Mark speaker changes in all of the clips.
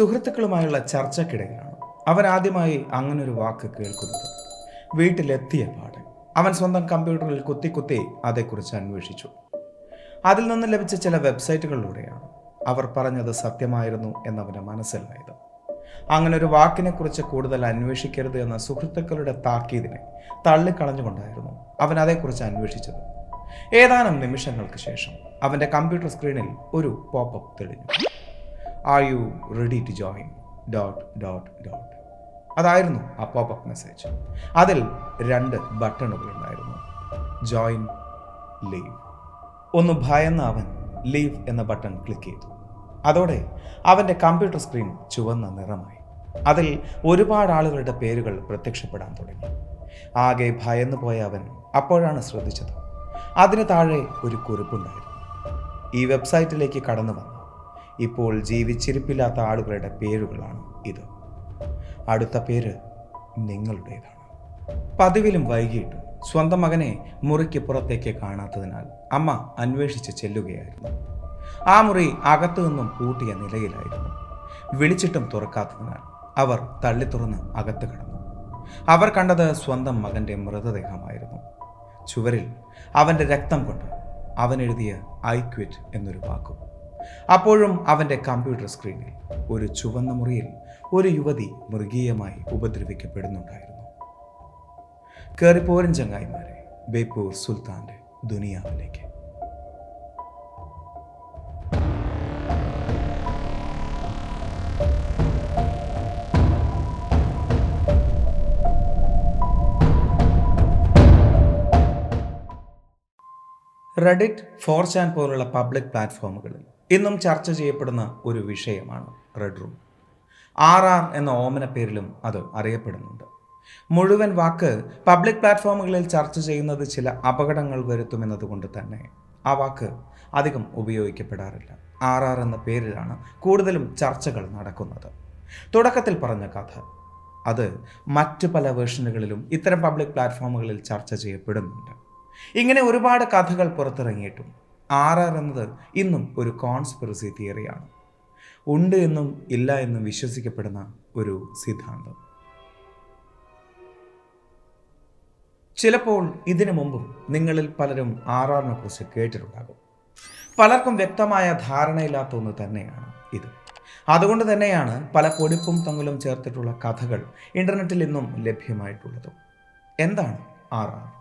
Speaker 1: സുഹൃത്തുക്കളുമായുള്ള ചർച്ചക്കിടയിലാണ് അവൻ ആദ്യമായി അങ്ങനൊരു വാക്ക് കേൾക്കുന്നത്. വീട്ടിലെത്തിയ പാട് അവൻ സ്വന്തം കമ്പ്യൂട്ടറിൽ കുത്തി കുത്തി അതേക്കുറിച്ച് അന്വേഷിച്ചു. അതിൽ നിന്ന് ലഭിച്ച ചില വെബ്സൈറ്റുകളിലൂടെയാണ് അവർ പറഞ്ഞത് സത്യമായിരുന്നു എന്നവന് മനസ്സിലായത്. അങ്ങനെ ഒരു വാക്കിനെക്കുറിച്ച് കൂടുതൽ അന്വേഷിക്കരുത് എന്ന സുഹൃത്തുക്കളുടെ താക്കീതിനെ തള്ളിക്കളഞ്ഞുകൊണ്ടായിരുന്നു അവൻ അതേക്കുറിച്ച് അന്വേഷിച്ചത്. ഏതാനും നിമിഷങ്ങൾക്ക് ശേഷം അവന്റെ കമ്പ്യൂട്ടർ സ്ക്രീനിൽ ഒരു പോപ്പപ്പ് തെളിഞ്ഞു. Are you ready to join dot dot dot അതായിരുന്നു ആ പോപ്പപ്പ് മെസ്സേജ് അതിൽ രണ്ട് ബട്ടണുകൾ ഉണ്ടായിരുന്നു ജോയിൻ ലീവ് ഒന്ന് ഭയന്ന അവൻ ലീവ് എന്ന ബട്ടൺ ക്ലിക്ക് ചെയ്തു. അതോടെ അവന്റെ കമ്പ്യൂട്ടർ സ്ക്രീൻ ചുവന്ന നിറമായി. അതിൽ ഒരുപാട് ആളുകളുടെ പേരുകൾ പ്രത്യക്ഷപ്പെടാൻ തുടങ്ങി. ആകെ ഭയന്നു പോയ അവൻ അപ്പോഴാണ് ശ്രദ്ധിച്ചത്. അതിന് താഴെ ഒരു കുറിപ്പുണ്ടായിരുന്നു. ഈ വെബ്സൈറ്റിലേക്ക് കടന്നു വന്ന. ഇപ്പോൾ ജീവിച്ചിരിപ്പില്ലാത്ത ആളുകളുടെ പേരുകളാണ് ഇത്. അടുത്ത പേര് നിങ്ങളുടേതാണ്. പതിവിലും വൈകിട്ടും സ്വന്തം മകനെ മുറിക്ക് പുറത്തേക്ക് കാണാത്തതിനാൽ അമ്മ അന്വേഷിച്ച് ചെല്ലുകയായിരുന്നു. ആ മുറി അകത്തു നിന്നും പൂട്ടിയ നിലയിലായിരുന്നു. വിളിച്ചിട്ടും തുറക്കാത്തതിനാൽ അവർ തള്ളി തുറന്ന് അകത്ത് കിടന്നു. അവർ കണ്ടത് സ്വന്തം മകന്റെ മൃതദേഹമായിരുന്നു. ചുവരിൽ അവന്റെ രക്തം കൊണ്ട് അവൻ എഴുതിയ ഐ ക്വിറ്റ് എന്നൊരു വാക്കും. അപ്പോഴും അവന്റെ കമ്പ്യൂട്ടർ സ്ക്രീനിൽ ഒരു ചുവന്ന മുറിയിൽ ഒരു യുവതി മൃഗീയമായി ഉപദ്രവിക്കപ്പെടുന്നുണ്ടായിരുന്നു. കയറിപ്പോരൻ ചങ്ങായിമാരെ ബേപ്പൂർ സുൽത്താന്റെ ദുനിയാവിലേക്ക്. റെഡിറ്റ് ഫോർചാൻ പോലുള്ള പബ്ലിക് പ്ലാറ്റ്ഫോമുകളിൽ ഇന്നും ചർച്ച ചെയ്യപ്പെടുന്ന ഒരു വിഷയമാണ് റെഡ് റൂം ആർ ആർ എന്ന ഓമന പേരിലും അത് അറിയപ്പെടുന്നുണ്ട്. മുഴുവൻ വാക്ക് പബ്ലിക് പ്ലാറ്റ്ഫോമുകളിൽ ചർച്ച ചെയ്യുന്നത് ചില അപകടങ്ങൾ വരുത്തുമെന്നതുകൊണ്ട് തന്നെ ആ വാക്ക് അധികം ഉപയോഗിക്കപ്പെടാറില്ല. ആർ ആർ എന്ന പേരിലാണ് കൂടുതലും ചർച്ചകൾ നടക്കുന്നത്. തുടക്കത്തിൽ പറഞ്ഞ കഥ അത് മറ്റ് പല വേർഷനുകളിലും ഇത്തരം പബ്ലിക് പ്ലാറ്റ്ഫോമുകളിൽ ചർച്ച ചെയ്യപ്പെടുന്നുണ്ട്. ഇങ്ങനെ ഒരുപാട് കഥകൾ പുറത്തിറങ്ങിയിട്ടും ആർ ആർ എന്നത് ഇന്നും ഒരു കോൺസ്പിറസി തിയറിയാണ് ഉണ്ട് എന്നും ഇല്ല എന്നും വിശ്വസിക്കപ്പെടുന്ന ഒരു സിദ്ധാന്തം. ചിലപ്പോൾ ഇതിനു മുമ്പും നിങ്ങളിൽ പലരും ആർ ആറിനെ കുറിച്ച് കേട്ടിട്ടുണ്ടാകും. പലർക്കും വ്യക്തമായ ധാരണയില്ലാത്ത ഒന്ന് തന്നെയാണ് ഇത്. അതുകൊണ്ട് തന്നെയാണ് പല പൊടിപ്പും തങ്ങലും ചേർത്തിട്ടുള്ള കഥകൾ ഇന്റർനെറ്റിൽ ഇന്നും ലഭ്യമായിട്ടുള്ളത്. എന്താണ് ആർ ആർ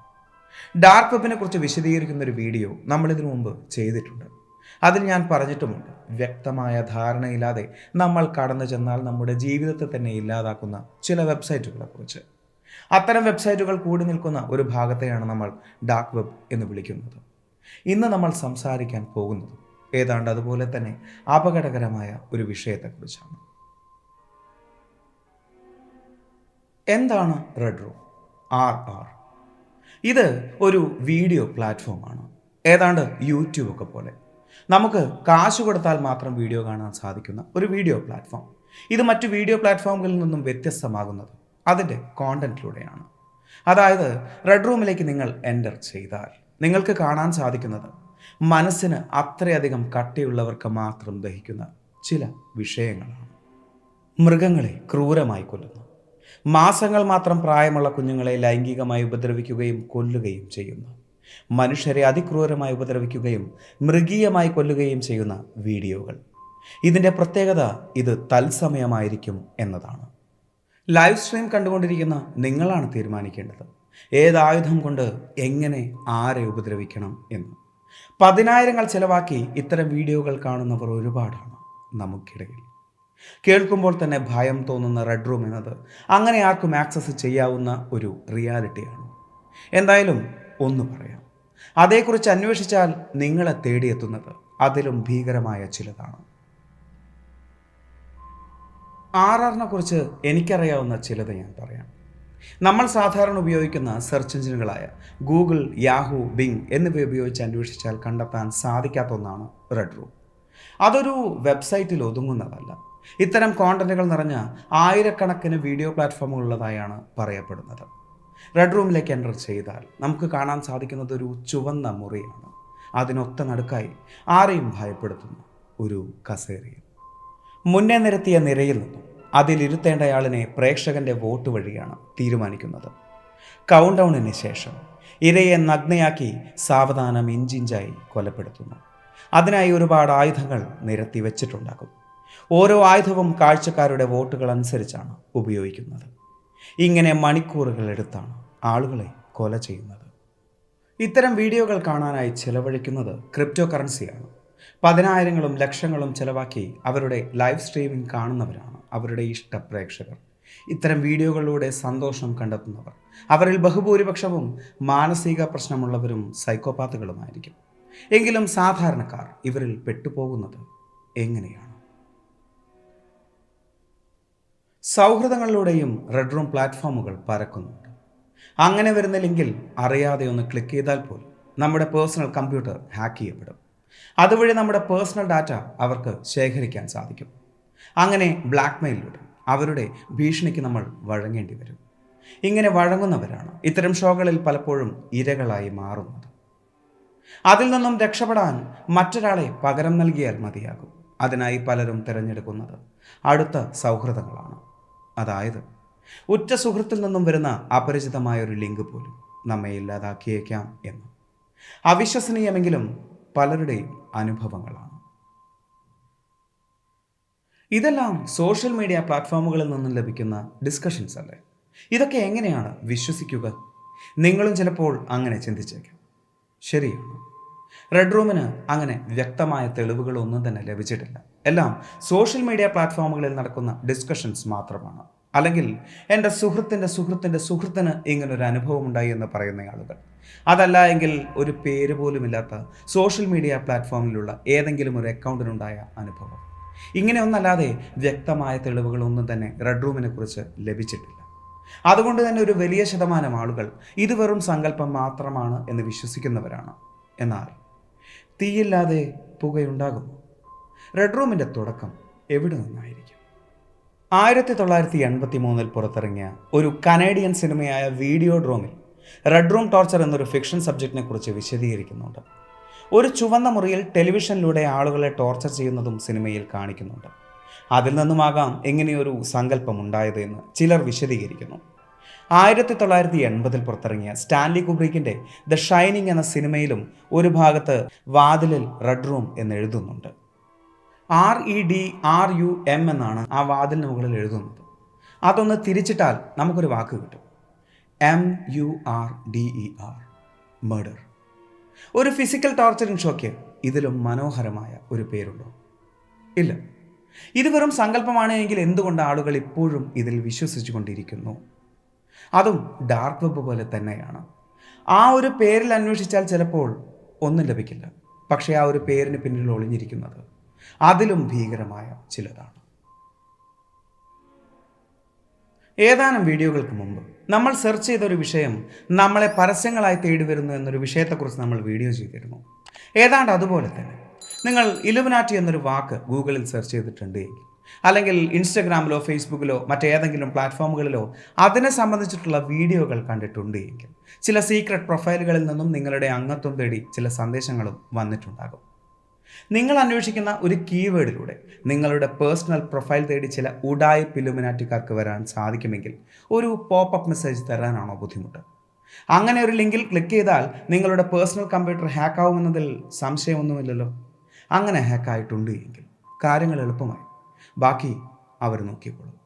Speaker 1: ഡാർക്ക് വെബിനെ കുറിച്ച് വിശദീകരിക്കുന്ന ഒരു വീഡിയോ നമ്മൾ ഇതിനു മുമ്പ് ചെയ്തിട്ടുണ്ട്. അതിൽ ഞാൻ പറഞ്ഞിട്ടുമുണ്ട് വ്യക്തമായ ധാരണയില്ലാതെ നമ്മൾ കടന്നു ചെന്നാൽ നമ്മുടെ ജീവിതത്തെ തന്നെ ഇല്ലാതാക്കുന്ന ചില വെബ്സൈറ്റുകളെ കുറിച്ച്. അത്തരം വെബ്സൈറ്റുകൾ കൂടി നിൽക്കുന്ന ഒരു ഭാഗത്തെയാണ് നമ്മൾ ഡാർക്ക് വെബ് എന്ന് വിളിക്കുന്നത്. ഇന്ന് നമ്മൾ സംസാരിക്കാൻ പോകുന്നത് ഏതാണ്ട് അതുപോലെ തന്നെ അപകടകരമായ ഒരു വിഷയത്തെക്കുറിച്ചാണ്. എന്താണ് റെഡ് റൂം ആർ ആർ ഇത് ഒരു വീഡിയോ പ്ലാറ്റ്ഫോമാണ്. ഏതാണ്ട് യൂട്യൂബ് ഒക്കെ പോലെ. നമുക്ക് കാശ് കൊടുത്താൽ മാത്രം വീഡിയോ കാണാൻ സാധിക്കുന്ന ഒരു വീഡിയോ പ്ലാറ്റ്ഫോം. ഇത് മറ്റു വീഡിയോ പ്ലാറ്റ്ഫോമുകളിൽ നിന്നും വ്യത്യസ്തമാകുന്നത് അതിന്റെ കോണ്ടന്റിലൂടെയാണ് അതായത് റെഡ് റൂമിലേക്ക് നിങ്ങൾ എന്റർ ചെയ്താൽ നിങ്ങൾക്ക് കാണാൻ സാധിക്കുന്നത് മനസ്സിന് അത്രയധികം കട്ടിയുള്ളവർക്ക് മാത്രം ദഹിക്കുന്ന ചില വിഷയങ്ങളാണ്. മൃഗങ്ങളെ ക്രൂരമായി കൊല്ലുന്നു. മാസങ്ങൾ മാത്രം പ്രായമുള്ള കുഞ്ഞുങ്ങളെ ലൈംഗികമായി ഉപദ്രവിക്കുകയും കൊല്ലുകയും ചെയ്യുന്നു മനുഷ്യരെ അതിക്രൂരമായി ഉപദ്രവിക്കുകയും മൃഗീയമായി കൊല്ലുകയും ചെയ്യുന്ന വീഡിയോകൾ. ഇതിന്റെ പ്രത്യേകത ഇത് തത്സമയമായിരിക്കും എന്നതാണ്. ലൈവ് സ്ട്രീം കണ്ടുകൊണ്ടിരിക്കുന്ന നിങ്ങളാണ് തീരുമാനിക്കേണ്ടത്. ഏതായുധം കൊണ്ട് എങ്ങനെ ആരെ ഉപദ്രവിക്കണം എന്ന്. പതിനായിരങ്ങൾ ചിലവാക്കി ഇത്തരം വീഡിയോകൾ കാണുന്നവർ ഒരുപാടാണ് നമുക്കിടയിൽ. കേൾക്കുമ്പോൾ തന്നെ ഭയം തോന്നുന്ന റെഡ് റൂം എന്നത് അങ്ങനെ ആർക്കും ആക്സസ് ചെയ്യാവുന്ന ഒരു റിയാലിറ്റിയാണ് എന്തായാലും ഒന്ന് പറയാം. അതേക്കുറിച്ച് അന്വേഷിച്ചാൽ നിങ്ങളെ തേടിയെത്തുന്നത് അതിലും ഭീകരമായ ചിലതാണ്. ആർ ആറിനെ കുറിച്ച് എനിക്കറിയാവുന്ന ചിലത് ഞാൻ പറയാം. നമ്മൾ സാധാരണ ഉപയോഗിക്കുന്ന സെർച്ച് എഞ്ചിനുകളായ ഗൂഗിൾ യാഹു ബിങ് എന്നിവ ഉപയോഗിച്ച് അന്വേഷിച്ചാൽ കണ്ടെത്താൻ സാധിക്കാത്ത ഒന്നാണ് റെഡ് റൂം അതൊരു വെബ്സൈറ്റിൽ ഒതുങ്ങുന്നതല്ല. ഇത്തരം കോണ്ടന്റുകൾ നിറഞ്ഞ ആയിരക്കണക്കിന് വീഡിയോ പ്ലാറ്റ്ഫോമുകൾ ഉള്ളതായാണ് പറയപ്പെടുന്നത്. റെഡ് റൂമിലേക്ക് എന്റർ ചെയ്താൽ നമുക്ക് കാണാൻ സാധിക്കുന്നത് ഒരു ചുവന്ന മുറിയാണ്. അതിനൊത്ത നടുക്കായി ആരെയും ഭയപ്പെടുത്തുന്ന ഒരു കസേരയിൽ മുന്നേ നിരത്തിയ നിരയിൽ നിന്നും അതിലിരുത്തേണ്ടയാളിനെ പ്രേക്ഷകന്റെ വോട്ട് വഴിയാണ് തീരുമാനിക്കുന്നത്. കൗണ്ട് ഡൗണിന് ശേഷം ഇരയെ നഗ്നയാക്കി സാവധാനം ഇഞ്ചിഞ്ചായി കൊലപ്പെടുത്തുന്നു. അതിനായി ഒരുപാട് ആയുധങ്ങൾ നിരത്തി വെച്ചിട്ടുണ്ടാകും ഓരോ ആയുധവും കാഴ്ചക്കാരുടെ വോട്ടുകൾ അനുസരിച്ചാണ് ഉപയോഗിക്കുന്നത്. ഇങ്ങനെ മണിക്കൂറുകൾ എടുത്താണ് ആളുകളെ കൊല ചെയ്യുന്നത്. ഇത്തരം വീഡിയോകൾ കാണാനായി ചെലവഴിക്കുന്നത് ക്രിപ്റ്റോ കറൻസിയാണ് പതിനായിരങ്ങളും ലക്ഷങ്ങളും ചെലവാക്കി അവരുടെ ലൈവ് സ്ട്രീമിംഗ് കാണുന്നവരാണ് അവരുടെ ഇഷ്ട പ്രേക്ഷകർ. ഇത്തരം വീഡിയോകളിലൂടെ സന്തോഷം കണ്ടെത്തുന്നവർ. അവരിൽ ബഹുഭൂരിപക്ഷവും മാനസിക പ്രശ്നമുള്ളവരും സൈക്കോപാത്തുകളുമായിരിക്കും. എങ്കിലും സാധാരണക്കാർ ഇവരിൽ പെട്ടുപോകുന്നത് എങ്ങനെയാണ്? സൗഹൃദങ്ങളിലൂടെയും റെഡ് റൂം പ്ലാറ്റ്ഫോമുകൾ പരക്കുന്നുണ്ട്. അങ്ങനെ വരുന്ന ലിങ്കിൽ അറിയാതെ ഒന്ന് ക്ലിക്ക് ചെയ്താൽ പോലും നമ്മുടെ പേഴ്സണൽ കമ്പ്യൂട്ടർ ഹാക്ക് ചെയ്യപ്പെടും. അതുവഴി നമ്മുടെ പേഴ്സണൽ ഡാറ്റ അവർക്ക് ശേഖരിക്കാൻ സാധിക്കും. അങ്ങനെ ബ്ലാക്ക് മെയിലിലൂടെ അവരുടെ ഭീഷണിക്ക് നമ്മൾ വഴങ്ങേണ്ടി വരും. ഇങ്ങനെ വഴങ്ങുന്നവരാണ് ഇത്തരം ഷോകളിൽ പലപ്പോഴും ഇരകളായി മാറുന്നത്. അതിൽ നിന്നും രക്ഷപ്പെടാൻ മറ്റൊരാളെ പകരം നൽകിയാൽ മതിയാകും. അതിനായി പലരും തിരഞ്ഞെടുക്കുന്നത് അടുത്ത സൗഹൃദങ്ങളാണ്. അതായത് ഉറ്റ സുഹൃത്തിൽ നിന്നും വരുന്ന അപരിചിതമായ ഒരു ലിങ്ക് പോലും നമ്മെ ഇല്ലാതാക്കിയേക്കാം എന്ന്. അവിശ്വസനീയമെങ്കിലും പലരുടെയും അനുഭവങ്ങളാണ്. ഇതെല്ലാം സോഷ്യൽ മീഡിയ പ്ലാറ്റ്ഫോമുകളിൽ നിന്നും ലഭിക്കുന്ന ഡിസ്കഷൻസ് അല്ലേ? ഇതൊക്കെ എങ്ങനെയാണ് വിശ്വസിക്കുക? നിങ്ങളും ചിലപ്പോൾ അങ്ങനെ ചിന്തിച്ചേക്കാം. ശരിയാണ്. റെഡ് റൂമിന് അങ്ങനെ വ്യക്തമായ തെളിവുകളൊന്നും തന്നെ ലഭിച്ചിട്ടില്ല. എല്ലാം സോഷ്യൽ മീഡിയ പ്ലാറ്റ്ഫോമുകളിൽ നടക്കുന്ന ഡിസ്കഷൻസ് മാത്രമാണ്. അല്ലെങ്കിൽ എന്റെ സുഹൃത്തിന്റെ സുഹൃത്തിന്റെ സുഹൃത്തിന് ഇങ്ങനൊരു അനുഭവം ഉണ്ടായി എന്ന് പറയുന്ന ആളുകൾ. അതല്ല എങ്കിൽ ഒരു പേര് പോലുമില്ലാത്ത സോഷ്യൽ മീഡിയ പ്ലാറ്റ്ഫോമിലുള്ള ഏതെങ്കിലും ഒരു അക്കൗണ്ടിനുണ്ടായ അനുഭവം. ഇങ്ങനെ ഒന്നല്ലാതെ വ്യക്തമായ തെളിവുകളൊന്നും തന്നെ റെഡ് റൂമിനെ കുറിച്ച് ലഭിച്ചിട്ടില്ല. അതുകൊണ്ട് തന്നെ ഒരു വലിയ ശതമാനം ആളുകൾ ഇത് വെറും സങ്കല്പം മാത്രമാണ് എന്ന് വിശ്വസിക്കുന്നവരാണ്. എന്നാൽ തീയില്ലാതെ പുകയുണ്ടാകുമോ? റെഡ് റൂമിന്റെ തുടക്കം എവിടെ നിന്നായിരിക്കും? ആയിരത്തി തൊള്ളായിരത്തി എൺപത്തി മൂന്നിൽ പുറത്തിറങ്ങിയ ഒരു കനേഡിയൻ സിനിമയായ വീഡിയോ ഡ്രോമിൽ റെഡ് റൂം ടോർച്ചർ എന്നൊരു ഫിക്ഷൻ സബ്ജക്റ്റിനെ കുറിച്ച് വിശദീകരിക്കുന്നുണ്ട്. ഒരു ചുവന്ന മുറിയിൽ ടെലിവിഷനിലൂടെ ആളുകളെ ടോർച്ചർ ചെയ്യുന്നതും സിനിമയിൽ കാണിക്കുന്നുണ്ട്. അതിൽ നിന്നുമാകാം എങ്ങനെയൊരു സങ്കല്പം ഉണ്ടായത് എന്ന് ചിലർ വിശദീകരിക്കുന്നു. ആയിരത്തി തൊള്ളായിരത്തി എൺപതിൽ പുറത്തിറങ്ങിയ സ്റ്റാൻലി കുബ്രിക്കിന്റെ ദ ഷൈനിങ് എന്ന സിനിമയിലും ഒരു ഭാഗത്ത് വാതിലിൽ റെഡ് റൂം എന്ന് എഴുതുന്നുണ്ട്. R E D R U M എന്നാണ് ആ വാതിലിന് മുകളിൽ എഴുതുന്നത്. അതൊന്ന് തിരിച്ചിട്ടാൽ നമുക്കൊരു വാക്ക് കിട്ടും. M U R D E R murder ഒരു ഫിസിക്കൽ ടോർച്ചറിങ് ഷോയ്ക്ക് ഇതിലും മനോഹരമായ ഒരു പേരുണ്ടോ? ഇല്ല. ഇത് വെറും സങ്കല്പമാണ് എങ്കിൽ എന്തുകൊണ്ട് ആളുകൾ ഇപ്പോഴും ഇതിൽ വിശ്വസിച്ചു കൊണ്ടിരിക്കുന്നു അതും ഡാർക്ക് വെബ് പോലെ തന്നെയാണ്. ആ ഒരു പേരിൽ അന്വേഷിച്ചാൽ ചിലപ്പോൾ ഒന്നും ലഭിക്കില്ല. പക്ഷേ ആ ഒരു പേരിന് പിന്നിൽ ഒളിഞ്ഞിരിക്കുന്നത് അതിലും ഭീകരമായ ചിലതാണ്. ഏതാനും വീഡിയോകൾക്ക് മുമ്പ് നമ്മൾ സെർച്ച് ചെയ്ത ഒരു വിഷയം നമ്മളെ പരസ്യങ്ങളായി തേടി വരുന്നു എന്നൊരു വിഷയത്തെക്കുറിച്ച് നമ്മൾ വീഡിയോ ചെയ്തിരുന്നു. ഏതാണ്ട് അതുപോലെ തന്നെ നിങ്ങൾ ഇലുമിനാറ്റി എന്നൊരു വാക്ക് ഗൂഗിളിൽ സെർച്ച് ചെയ്തിട്ടുണ്ട്. അല്ലെങ്കിൽ ഇൻസ്റ്റഗ്രാമിലോ ഫേസ്ബുക്കിലോ മറ്റേതെങ്കിലും പ്ലാറ്റ്ഫോമുകളിലോ അതിനെ സംബന്ധിച്ചിട്ടുള്ള വീഡിയോകൾ കണ്ടിട്ടുണ്ട് എങ്കിൽ ചില സീക്രട്ട് പ്രൊഫൈലുകളിൽ നിന്നും നിങ്ങളുടെ അംഗത്വം തേടി ചില സന്ദേശങ്ങളും വന്നിട്ടുണ്ടാകും. നിങ്ങൾ അന്വേഷിക്കുന്ന ഒരു കീവേഡിലൂടെ നിങ്ങളുടെ പേഴ്സണൽ പ്രൊഫൈൽ തേടി ചില ഉടായ പിലുമിനാറ്റിക്കാർക്ക് വരാൻ സാധിക്കുമെങ്കിൽ ഒരു പോപ്പ് അപ്പ് മെസ്സേജ് തരാനാണോ ബുദ്ധിമുട്ട്? അങ്ങനെ ഒരു ലിങ്കിൽ ക്ലിക്ക് ചെയ്താൽ നിങ്ങളുടെ പേഴ്സണൽ കമ്പ്യൂട്ടർ ഹാക്ക് ആവുമെന്നതിൽ സംശയമൊന്നുമില്ലല്ലോ. അങ്ങനെ ഹാക്കായിട്ടുണ്ട് എങ്കിൽ കാര്യങ്ങൾ എളുപ്പമായി. ബാക്കി അവർ നോക്കിക്കോളും.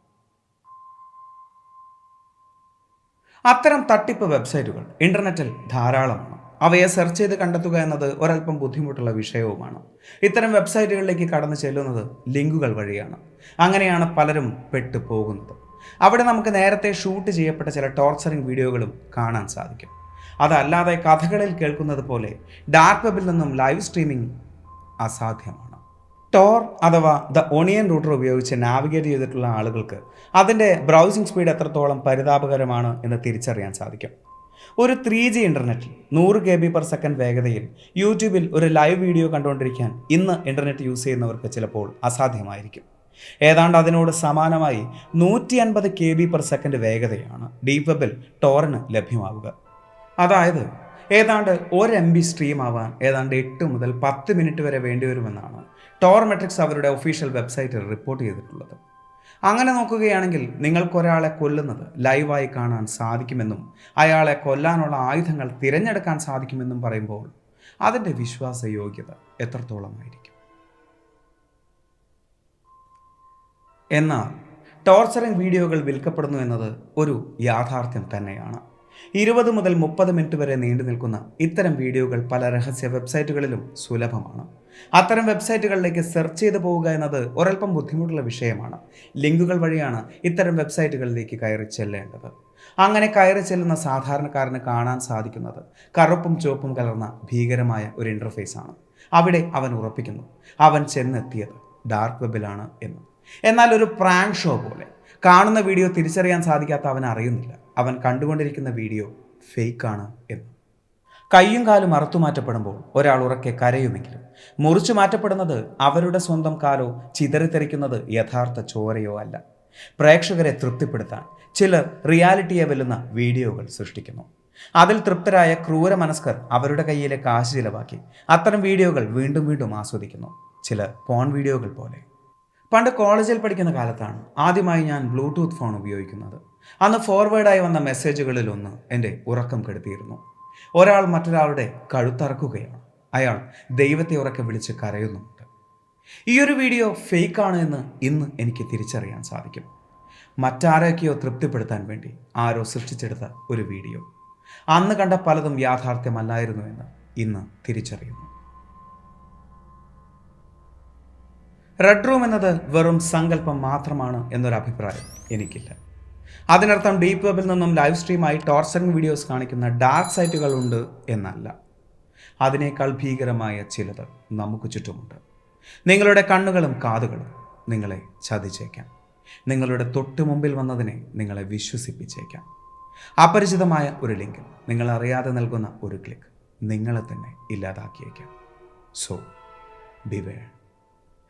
Speaker 1: അത്തരം തട്ടിപ്പ് വെബ്സൈറ്റുകൾ ഇന്റർനെറ്റിൽ ധാരാളമാണ്. അവയെ സെർച്ച് ചെയ്ത് കണ്ടെത്തുക എന്നത് ഒരല്പം ബുദ്ധിമുട്ടുള്ള വിഷയവുമാണ്. ഇത്തരം വെബ്സൈറ്റുകളിലേക്ക് കടന്നു ചെല്ലുന്നത് ലിങ്കുകൾ വഴിയാണ്. അങ്ങനെയാണ് പലരും പെട്ടുപോകുന്നത്. അവിടെ നമുക്ക് നേരത്തെ ഷൂട്ട് ചെയ്യപ്പെട്ട ചില ടോർച്ചറിങ് വീഡിയോകളും കാണാൻ സാധിക്കും. അതല്ലാതെ കഥകളിൽ കേൾക്കുന്നത് പോലെ ഡാർക്ക് വെബിൽ നിന്നും ലൈവ് സ്ട്രീമിംഗ് അസാധ്യമാണ്. ടോർ അഥവാ ദ ഓണിയൻ റൂട്ടർ ഉപയോഗിച്ച് നാവിഗേറ്റ് ചെയ്തിട്ടുള്ള ആളുകൾക്ക് അതിന്റെ ബ്രൗസിംഗ് സ്പീഡ് എത്രത്തോളം പരിതാപകരമാണ് എന്ന് തിരിച്ചറിയാൻ സാധിക്കും. ഒരു ത്രീ ജി ഇന്റർനെറ്റിൽ നൂറ് കെ ബി പെർ സെക്കൻഡ് വേഗതയിൽ യൂട്യൂബിൽ ഒരു ലൈവ് വീഡിയോ കണ്ടുകൊണ്ടിരിക്കാൻ ഇന്ന് ഇന്റർനെറ്റ് യൂസ് ചെയ്യുന്നവർക്ക് ചിലപ്പോൾ അസാധ്യമായിരിക്കും. ഏതാണ്ട് അതിനോട് സമാനമായി നൂറ്റി അൻപത് കെ ബി പെർ സെക്കൻഡ് വേഗതയാണ് ഡീപ് വെബിൽ ടോറിന് ലഭ്യമാവുക. അതായത് ഏതാണ്ട് ഒരു എം ബി സ്ട്രീം ആവാൻ ഏതാണ്ട് എട്ട് മുതൽ പത്ത് മിനിറ്റ് വരെ വേണ്ടിവരുമെന്നാണ് ടോർ മെട്രിക്സ് അവരുടെ ഒഫീഷ്യൽ വെബ്സൈറ്റിൽ റിപ്പോർട്ട് ചെയ്തിട്ടുള്ളത്. അങ്ങനെ നോക്കുകയാണെങ്കിൽ നിങ്ങൾക്കൊരാളെ കൊല്ലുന്നത് ലൈവായി കാണാൻ സാധിക്കുമെന്നും അയാളെ കൊല്ലാനുള്ള ആയുധങ്ങൾ തിരഞ്ഞെടുക്കാൻ സാധിക്കുമെന്നും പറയുമ്പോൾ അതിന്റെ വിശ്വാസയോഗ്യത എത്രത്തോളമായിരിക്കും? എന്നാൽ ടോർച്ചറിംഗ് വീഡിയോകൾ വിൽക്കപ്പെടുന്നു എന്നത് ഒരു യാഥാർത്ഥ്യം തന്നെയാണ്. ഇരുപത് മുതൽ മുപ്പത് മിനിറ്റ് വരെ നീണ്ടു നിൽക്കുന്ന ഇത്തരം വീഡിയോകൾ പല രഹസ്യ വെബ്സൈറ്റുകളിലും സുലഭമാണ്. അത്തരം വെബ്സൈറ്റുകളിലേക്ക് സെർച്ച് ചെയ്ത് പോവുക എന്നത് ഒരൽപ്പം ബുദ്ധിമുട്ടുള്ള വിഷയമാണ്. ലിങ്കുകൾ വഴിയാണ് ഇത്തരം വെബ്സൈറ്റുകളിലേക്ക് കയറി ചെല്ലേണ്ടത്. അങ്ങനെ കയറി ചെല്ലുന്ന സാധാരണക്കാരന് കാണാൻ സാധിക്കുന്നത് കറുപ്പും ചുവപ്പും കലർന്ന ഭീകരമായ ഒരു ഇന്റർഫേസ് ആണ്. അവിടെ അവൻ ഉറപ്പിക്കുന്നു. അവൻ ചെന്നെത്തിയത് ഡാർക്ക് വെബിലാണ് എന്ന്. എന്നാൽ ഒരു പ്രാങ്ക് ഷോ പോലെ കാണുന്ന വീഡിയോ തിരിച്ചറിയാൻ സാധിക്കാത്ത അവൻ അറിയുന്നില്ല. അവൻ കണ്ടുകൊണ്ടിരിക്കുന്ന വീഡിയോ ഫേക്കാണ് എന്ന്. കയ്യും കാലും അറുത്തു മാറ്റപ്പെടുമ്പോൾ ഒരാൾ ഉറക്കെ കരയുമെങ്കിലും മുറിച്ചു മാറ്റപ്പെടുന്നത് അവരുടെ സ്വന്തം കാലോ ചിതറിത്തെറിക്കുന്നത് യഥാർത്ഥ ചോരയോ അല്ല. പ്രേക്ഷകരെ തൃപ്തിപ്പെടുത്താൻ ചിലർ റിയാലിറ്റിയെ വെല്ലുന്ന വീഡിയോകൾ സൃഷ്ടിക്കുന്നു. അതിൽ തൃപ്തരായ ക്രൂര മനസ്കർ അവരുടെ കയ്യിലെ കാശ് ചിലവാക്കി അത്തരം വീഡിയോകൾ വീണ്ടും വീണ്ടും ആസ്വദിക്കുന്നു. ചിലർ പോൺ വീഡിയോകൾ പോലെ. പണ്ട് കോളേജിൽ പഠിക്കുന്ന കാലത്താണ് ആദ്യമായി ഞാൻ ബ്ലൂടൂത്ത് ഫോൺ ഉപയോഗിക്കുന്നത്. അന്ന് ഫോർവേഡായി വന്ന മെസ്സേജുകളിൽ ഒന്ന് എന്റെ ഉറക്കം കെടുത്തിയിരുന്നു. ഒരാൾ മറ്റൊരാളുടെ കഴുത്തറക്കുകയാണ്. അയാൾ ദൈവത്തെ ഉറക്കെ വിളിച്ച് കരയുന്നുണ്ട്. ഈ ഒരു വീഡിയോ ഫേക്കാണ് എന്ന് ഇന്ന് എനിക്ക് തിരിച്ചറിയാൻ സാധിക്കും. മറ്റാരൊക്കെയോ തൃപ്തിപ്പെടുത്താൻ വേണ്ടി ആരോ സൃഷ്ടിച്ചെടുത്ത ഒരു വീഡിയോ. അന്ന് കണ്ട പലതും യാഥാർത്ഥ്യമല്ലായിരുന്നു എന്ന് ഇന്ന് തിരിച്ചറിയുന്നു. റെഡ് റൂം എന്നത് വെറും സങ്കല്പം മാത്രമാണ് എന്നൊരു അഭിപ്രായം എനിക്കില്ല. അതിനർത്ഥം ഡീപ്പ് വെബിൽ നിന്നും ലൈവ് സ്ട്രീമായി ടോർച്ചറിംഗ് വീഡിയോസ് കാണിക്കുന്ന ഡാർക്ക് സൈറ്റുകൾ ഉണ്ട് എന്നല്ല. അതിനേക്കാൾ ഭീകരമായ ചിലത് നമുക്ക് ചുറ്റുമുണ്ട്. നിങ്ങളുടെ കണ്ണുകളും കാതുകളും നിങ്ങളെ ചതിച്ചേക്കാം. നിങ്ങളുടെ തൊട്ടു മുമ്പിൽ വന്നതിനെ നിങ്ങളെ വിശ്വസിപ്പിച്ചേക്കാം. അപരിചിതമായ ഒരു ലിങ്ക് നിങ്ങൾ അറിയാതെ നൽകുന്ന ഒരു ക്ലിക്ക് നിങ്ങളെ തന്നെ ഇല്ലാതാക്കിയേക്കാം. So beware